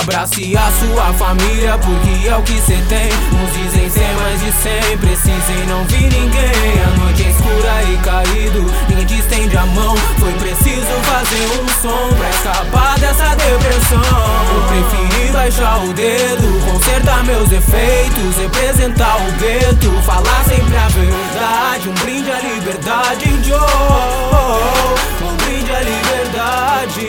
Abrace a sua família porque é o que cê tem. Uns dizem ser é mais de cem, precisem não vir ninguém. A noite é escura e caído, ninguém distende a mão. Foi preciso fazer um som pra escapar dessa depressão. Baixar o dedo, consertar meus efeitos, representar o gueto, falar sempre a verdade. Um brinde à liberdade, Joe. Um brinde à liberdade.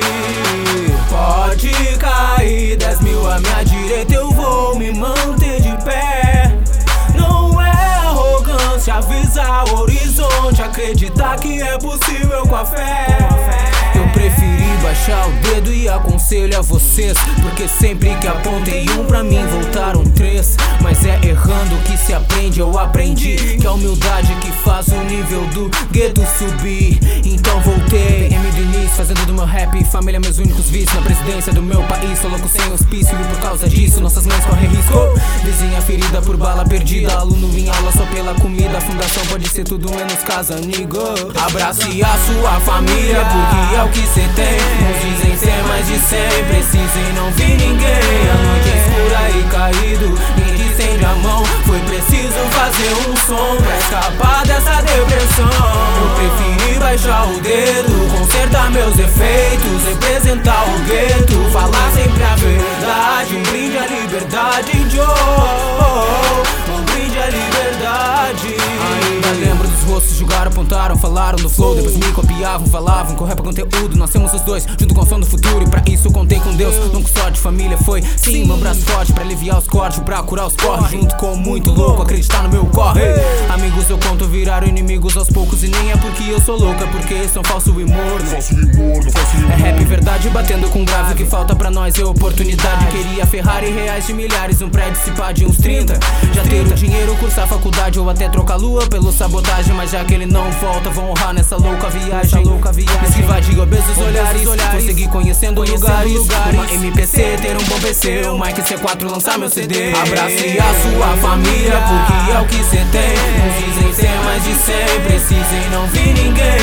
Pode cair 10 mil à minha direita, eu vou me manter de pé. Não é arrogância avisar o horizonte, acreditar que é possível com a fé. Eu preferi baixar o dedo e aconselho a vocês, porque sempre que apontei um pra mim voltaram três. Mas é errando que se aprende, eu aprendi que a humildade que faz o nível do gueto subir. Então voltei, PM do início, fazendo do meu rap família meus únicos vícios. Na presidência do meu país, sou louco sem hospício causa disso nossas mães correm risco. Vizinha ferida por bala perdida, aluno em aula só pela comida. A fundação pode ser tudo menos casa, amigo. Abrace a sua família, porque é o que cê tem. Uns dizem ser mais de cem, precisem não vi ninguém. A noite é escura e caído, ninguém te estende a mão. Foi preciso fazer um som pra escapar dessa depressão. Eu preferi baixar o dedo, consertar meus efeitos, representar o gueto, falar sempre liberdade, Joe. Um brinde à liberdade. Ainda lembro dos rostos, julgaram, apontaram, falaram do flow. Depois me copiavam, falavam, correr pra conteúdo. Nós temos os dois, junto com o som do futuro. E pra isso contei com Deus. Nunca sorte, família foi. Sim, meu braço forte pra aliviar os cortes, pra curar os corres. Junto com muito louco, acreditar no meu corre. Amigos, eu conto, viraram inimigos aos poucos. E nem é porque eu sou louca, porque são falso e morno. Falso e morno, falso e É verdade batendo com grave. O que falta pra nós é oportunidade. Queria Ferrari reais de milhares, um prédio se pá de uns 30. Já ter o dinheiro, cursar faculdade ou até trocar lua pelo sabotagem. Mas já que ele não volta, vão honrar nessa louca viagem. louca viagem. Esquivar de obesos olhares, olhares. Vou seguir conhecendo lugares. Uma MPC, ter um bom PC. O Mike C4 lançar meu CD. Abrace a sua família, porque é o que cê tem. Uns dizem ser mais de cem, precisem não vi ninguém.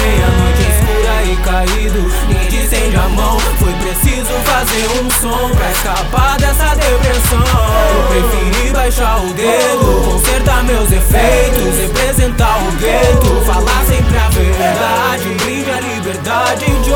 um som pra escapar dessa depressão. Eu preferi baixar o dedo, consertar meus efeitos, representar o gueto, falar sempre a verdade, brinde a liberdade de